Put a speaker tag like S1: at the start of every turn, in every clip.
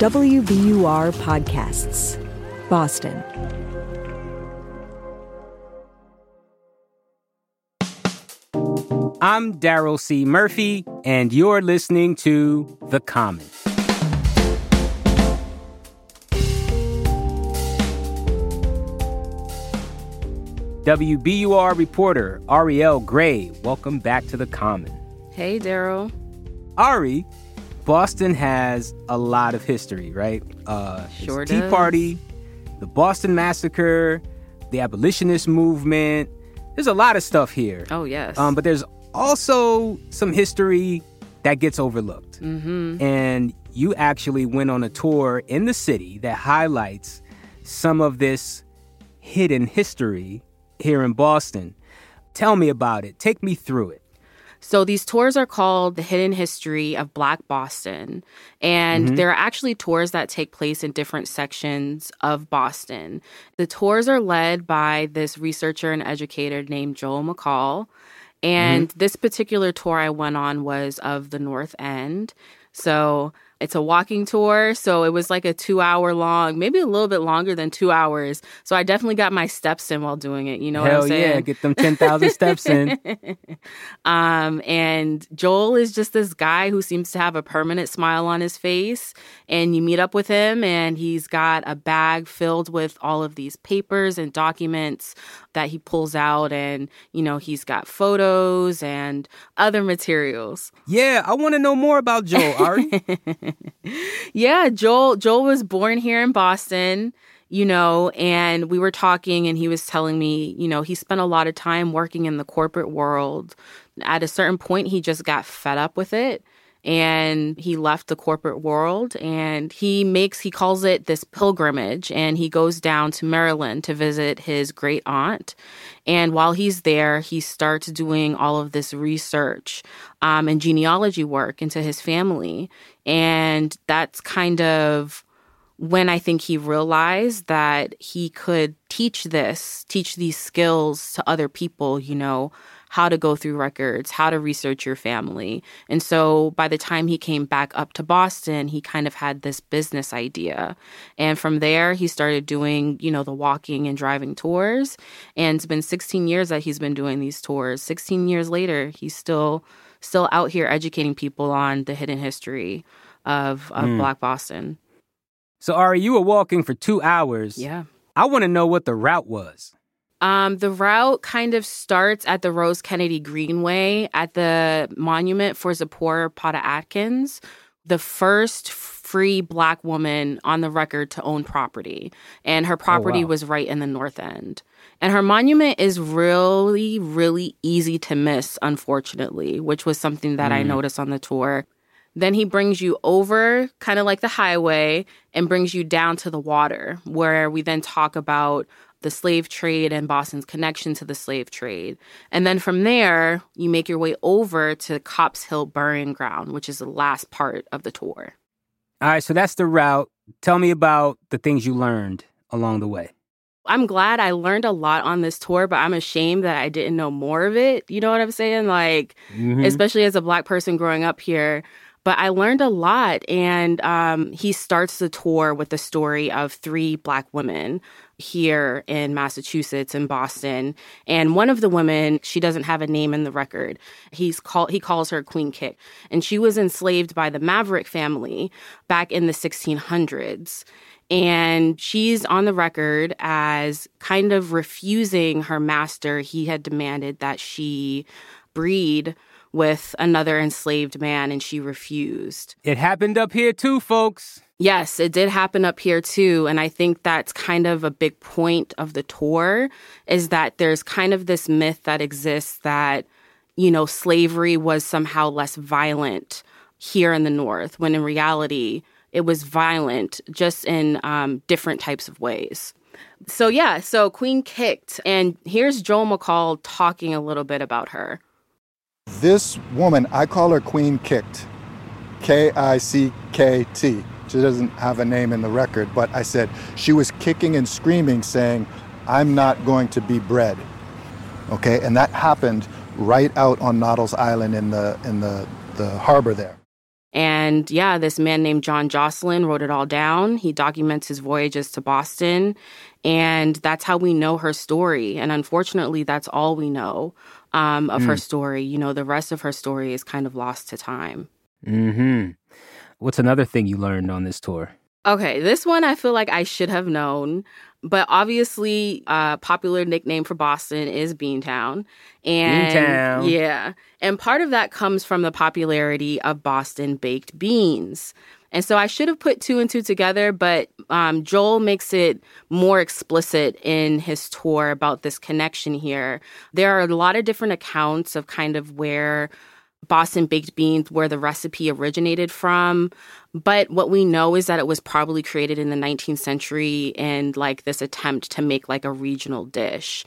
S1: WBUR Podcasts, Boston.
S2: I'm Daryl C. Murphy, and you're listening to The Common. WBUR reporter Arielle Gray, welcome back to The Common.
S3: Hey, Daryl.
S2: Ari, Boston has a lot of history, right? Uh,
S3: sure
S2: Tea
S3: does.
S2: Party, the Boston Massacre, the abolitionist movement. There's a lot of stuff here.
S3: Oh, yes.
S2: Um, but there's also some history that gets overlooked.
S3: mm-hmm.
S2: And you actually went on a tour in the city that highlights some of this hidden history here in Boston. Tell me about it. Take me through it.
S3: So these tours are called The Hidden History of Black Boston. And
S2: Mhm.
S3: there are actually tours that take place in different sections of Boston. The tours are led by this researcher and educator named Joel Mackall. And this particular tour I went on was of the North End. So it's a walking tour. So it was like a two hour long, maybe a little bit longer than two hours. So I definitely got my steps in while doing it. You know
S2: Hell
S3: what I'm saying?
S2: yeah, get them 10,000 steps in.
S3: um, and Joel is just this guy who seems to have a permanent smile on his face. And you meet up with him, and he's got a bag filled with all of these papers and documents that he pulls out. And, you know, he's got photos and other materials.
S2: Yeah, I want to know more about Joel, Ari.
S3: yeah, Joel Joel was born here in Boston, you know, and we were talking and he was telling me, you know, he spent a lot of time working in the corporate world. At a certain point he just got fed up with it and he left the corporate world and he makes he calls it this pilgrimage and he goes down to Maryland to visit his great aunt. And while he's there he starts doing all of this research um, and genealogy work into his family. And that's kind of when I think he realized that he could teach this, teach these skills to other people, you know, how to go through records, how to research your family. And so by the time he came back up to Boston, he kind of had this business idea. And from there, he started doing, you know, the walking and driving tours. And it's been 16 years that he's been doing these tours. 16 years later, he's still still out here educating people on the hidden history of, of
S2: Mm.
S3: Black Boston.
S2: So, Ari, you were walking for two hours.
S3: Yeah.
S2: I want to know what the route was.
S3: Um, the route kind of starts at the Rose Kennedy Greenway at the monument for Zipporah Potter Atkins, the first free black woman on the record to own property. And her property
S2: wow.
S3: was right in the North End. And her monument is really, really easy to miss, unfortunately, which was something that I
S2: Mm.
S3: noticed on the tour. Then he brings you over, kind of like the highway, and brings you down to the water, where we then talk about the slave trade and Boston's connection to the slave trade. And then from there, you make your way over to Copp's Hill Burying Ground, which is the last part of the tour.
S2: All right, so that's the route. Tell me about the things you learned along the way.
S3: I'm glad I learned a lot on this tour, but I'm ashamed that I didn't know more of it. You know what I'm saying? Like,
S2: Mhm.
S3: especially as a black person growing up here. But I learned a lot. And um, he starts the tour with the story of three black women here in Massachusetts and Boston. And one of the women, she doesn't have a name in the record. He's called he calls her Queen Kick. And she was enslaved by the Maverick family back in the 1600s. And she's on the record as kind of refusing her master. He had demanded that she breed with another enslaved man, and she refused.
S2: It happened up here too, folks.
S3: Yes, it did happen up here too. And I think that's kind of a big point of the tour is that there's kind of this myth that exists that, you know, slavery was somehow less violent here in the North, when in reality, it was violent just in um, different types of ways. So, yeah, so Queen Kickt. And here's Joel Mackall talking a little bit about her.
S4: This woman, I call her Queen Kickt. K I C K T. She doesn't have a name in the record, but I said she was kicking and screaming, saying, I'm not going to be bred. Okay, and that happened right out on Noddle's Island in the in the, the harbor there.
S3: And yeah, this man named John Josselyn wrote it all down. He documents his voyages to Boston. And that's how we know her story. And unfortunately, that's all we know um, of mm. her story. You know, the rest of her story is kind of lost to time.
S2: Hmm. What's another thing you learned on this tour?
S3: Okay, this one I feel like I should have known, but obviously, a uh, popular nickname for Boston is Beantown,
S2: and Beantown.
S3: yeah, and part of that comes from the popularity of Boston baked beans. And so I should have put two and two together, but um, Joel makes it more explicit in his tour about this connection here. There are a lot of different accounts of kind of where Boston baked beans, where the recipe originated from. But what we know is that it was probably created in the 19th century and like this attempt to make like a regional dish.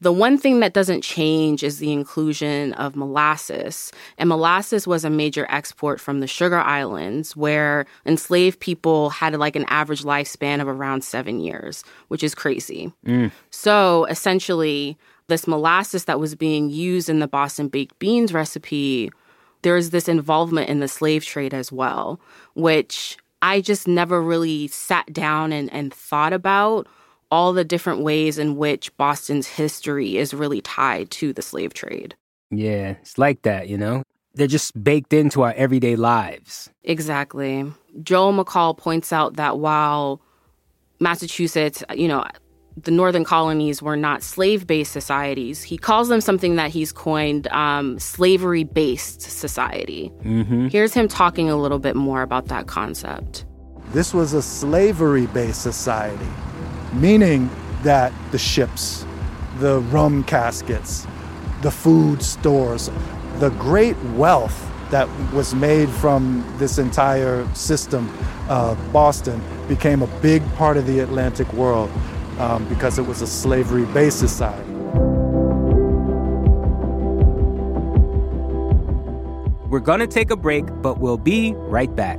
S3: The one thing that doesn't change is the inclusion of molasses. And molasses was a major export from the Sugar Islands, where enslaved people had like an average lifespan of around seven years, which is crazy. Mm. So essentially, this molasses that was being used in the Boston baked beans recipe, there's this involvement in the slave trade as well, which I just never really sat down and, and thought about all the different ways in which Boston's history is really tied to the slave trade.
S2: Yeah, it's like that, you know? They're just baked into our everyday lives.
S3: Exactly. Joel Mackall points out that while Massachusetts, you know, the northern colonies were not slave based societies. He calls them something that he's coined um, slavery based society. Mm-hmm. Here's him talking a little bit more about that concept.
S4: This was a slavery based society, meaning that the ships, the rum caskets, the food stores, the great wealth that was made from this entire system, uh, Boston, became a big part of the Atlantic world um, because it was a slavery based society.
S2: We're going to take a break, but we'll be right back.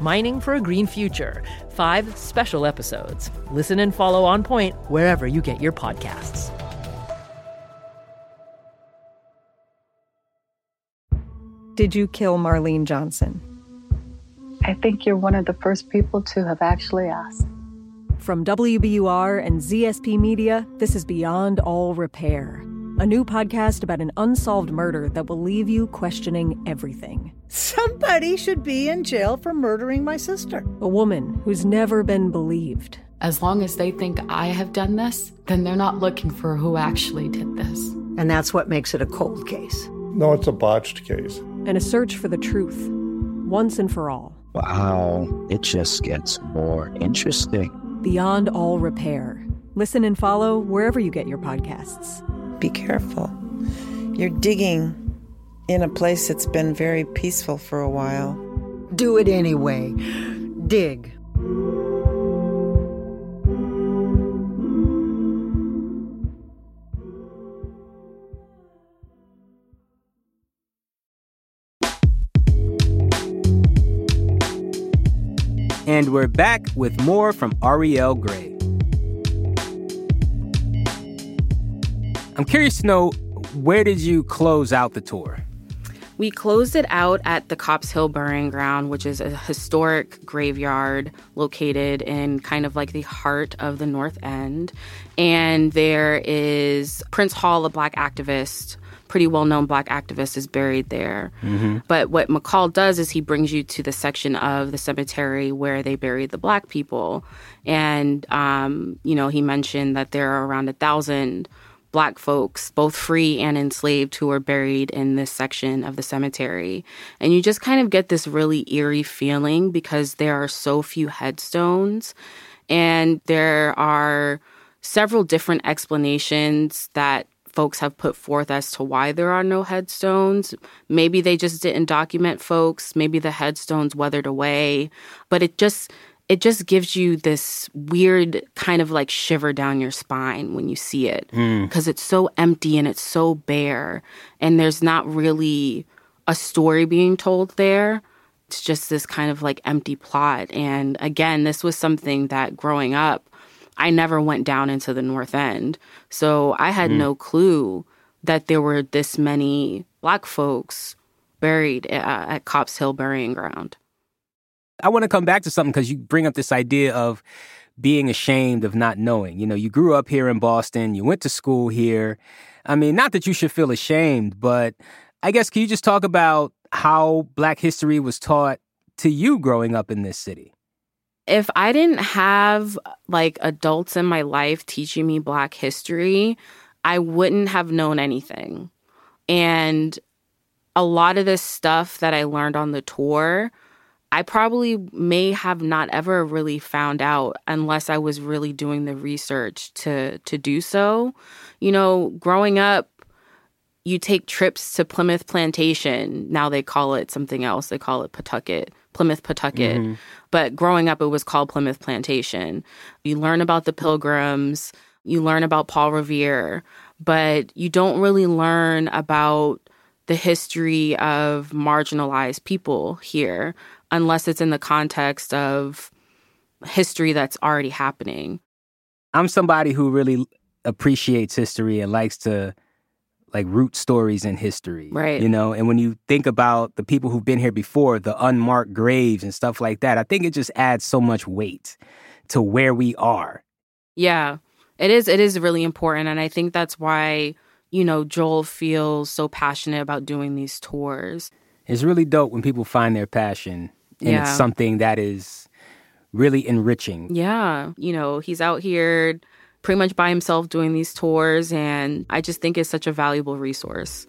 S5: Mining for a Green Future. Five special episodes. Listen and follow On Point wherever you get your podcasts.
S1: Did you kill Marlene Johnson?
S6: I think you're one of the first people to have actually asked.
S1: From WBUR and ZSP Media, this is Beyond All Repair, a new podcast about an unsolved murder that will leave you questioning everything.
S7: Somebody should be in jail for murdering my sister.
S1: A woman who's never been believed.
S8: As long as they think I have done this, then they're not looking for who actually did this.
S7: And that's what makes it a cold case.
S9: No, it's a botched case.
S1: And a search for the truth, once and for all.
S10: Wow, it just gets more interesting.
S1: Beyond all repair. Listen and follow wherever you get your podcasts.
S11: Be careful. You're digging in a place that's been very peaceful for a while.
S7: Do it anyway. Dig.
S2: And we're back with more from Arielle Gray. I'm curious to know where did you close out the tour?
S3: We closed it out at the Copp's Hill Burying Ground, which is a historic graveyard located in kind of like the heart of the North End. And there is Prince Hall, a black activist pretty well known black activist is buried there. Mm-hmm. But what Mackall does is he brings you to the section of the cemetery where they buried the black people. And, um, you know, he mentioned that there are around a thousand black folks, both free and enslaved, who are buried in this section of the cemetery. And you just kind of get this really eerie feeling because there are so few headstones And there are several different explanations that folks have put forth as to why there are no headstones. Maybe they just didn't document folks, maybe the headstones weathered away, but it just it just gives you this weird kind of like shiver down your spine when you see it because mm. it's so empty and it's so bare and there's not really a story being told there it's just this kind of like empty plot and again this was something that growing up I never went down into the North End. So I had mm. no clue that there were this many Black folks buried uh, at Copp's Hill Burying Ground.
S2: I want to come back to something because you bring up this idea of being ashamed of not knowing. You know, you grew up here in Boston, you went to school here. I mean, not that you should feel ashamed, but I guess can you just talk about how Black history was taught to you growing up in this city?
S3: if I didn't have like adults in my life teaching me Black history, I wouldn't have known anything. And a lot of this stuff that I learned on the tour, I probably may have not ever really found out unless I was really doing the research to to do so. You know, growing up, you take trips to Plymouth Plantation. Now they call it something else. They call it Patuxet. Plymouth Patuxet. Mm-hmm. But growing up, it was called Plymouth Plantation. You learn about the Pilgrims, you learn about Paul Revere, but you don't really learn about the history of marginalized people here unless it's in the context of history that's already happening.
S2: I'm somebody who really appreciates history and likes to like root stories in history.
S3: Right.
S2: You know, and when you think about the people who've been here before, the unmarked graves and stuff like that, I think it just adds so much weight to where we are.
S3: Yeah. It is it is really important and I think that's why, you know, Joel feels so passionate about doing these tours.
S2: It's really dope when people find their passion and yeah. it's something that is really enriching.
S3: Yeah. You know, he's out here pretty much by himself doing these tours. And I just think it's such a valuable resource.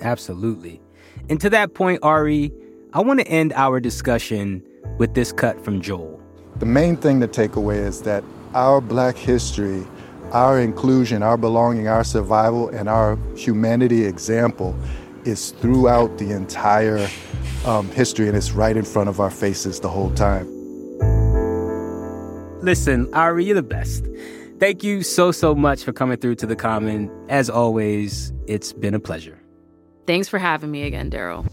S2: Absolutely. And to that point, Ari, I want to end our discussion with this cut from Joel.
S4: The main thing to take away is that our black history, our inclusion, our belonging, our survival, and our humanity example is throughout the entire um, history and it's right in front of our faces the whole time.
S2: Listen, Ari, you're the best. Thank you so, so much for coming through to the Common. As always, it's been a pleasure.
S3: Thanks for having me again, Daryl.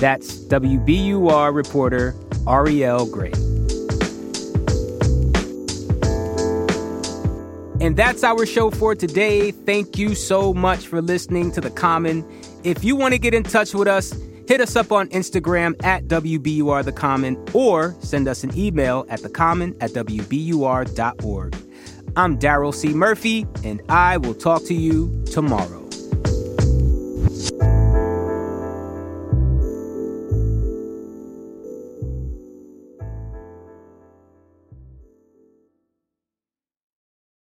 S2: That's WBUR reporter Arielle Gray. And that's our show for today. Thank you so much for listening to The Common. If you want to get in touch with us, Hit us up on Instagram at WBUR The Common or send us an email at thecommon at WBUR.org. I'm Daryl C. Murphy, and I will talk to you tomorrow.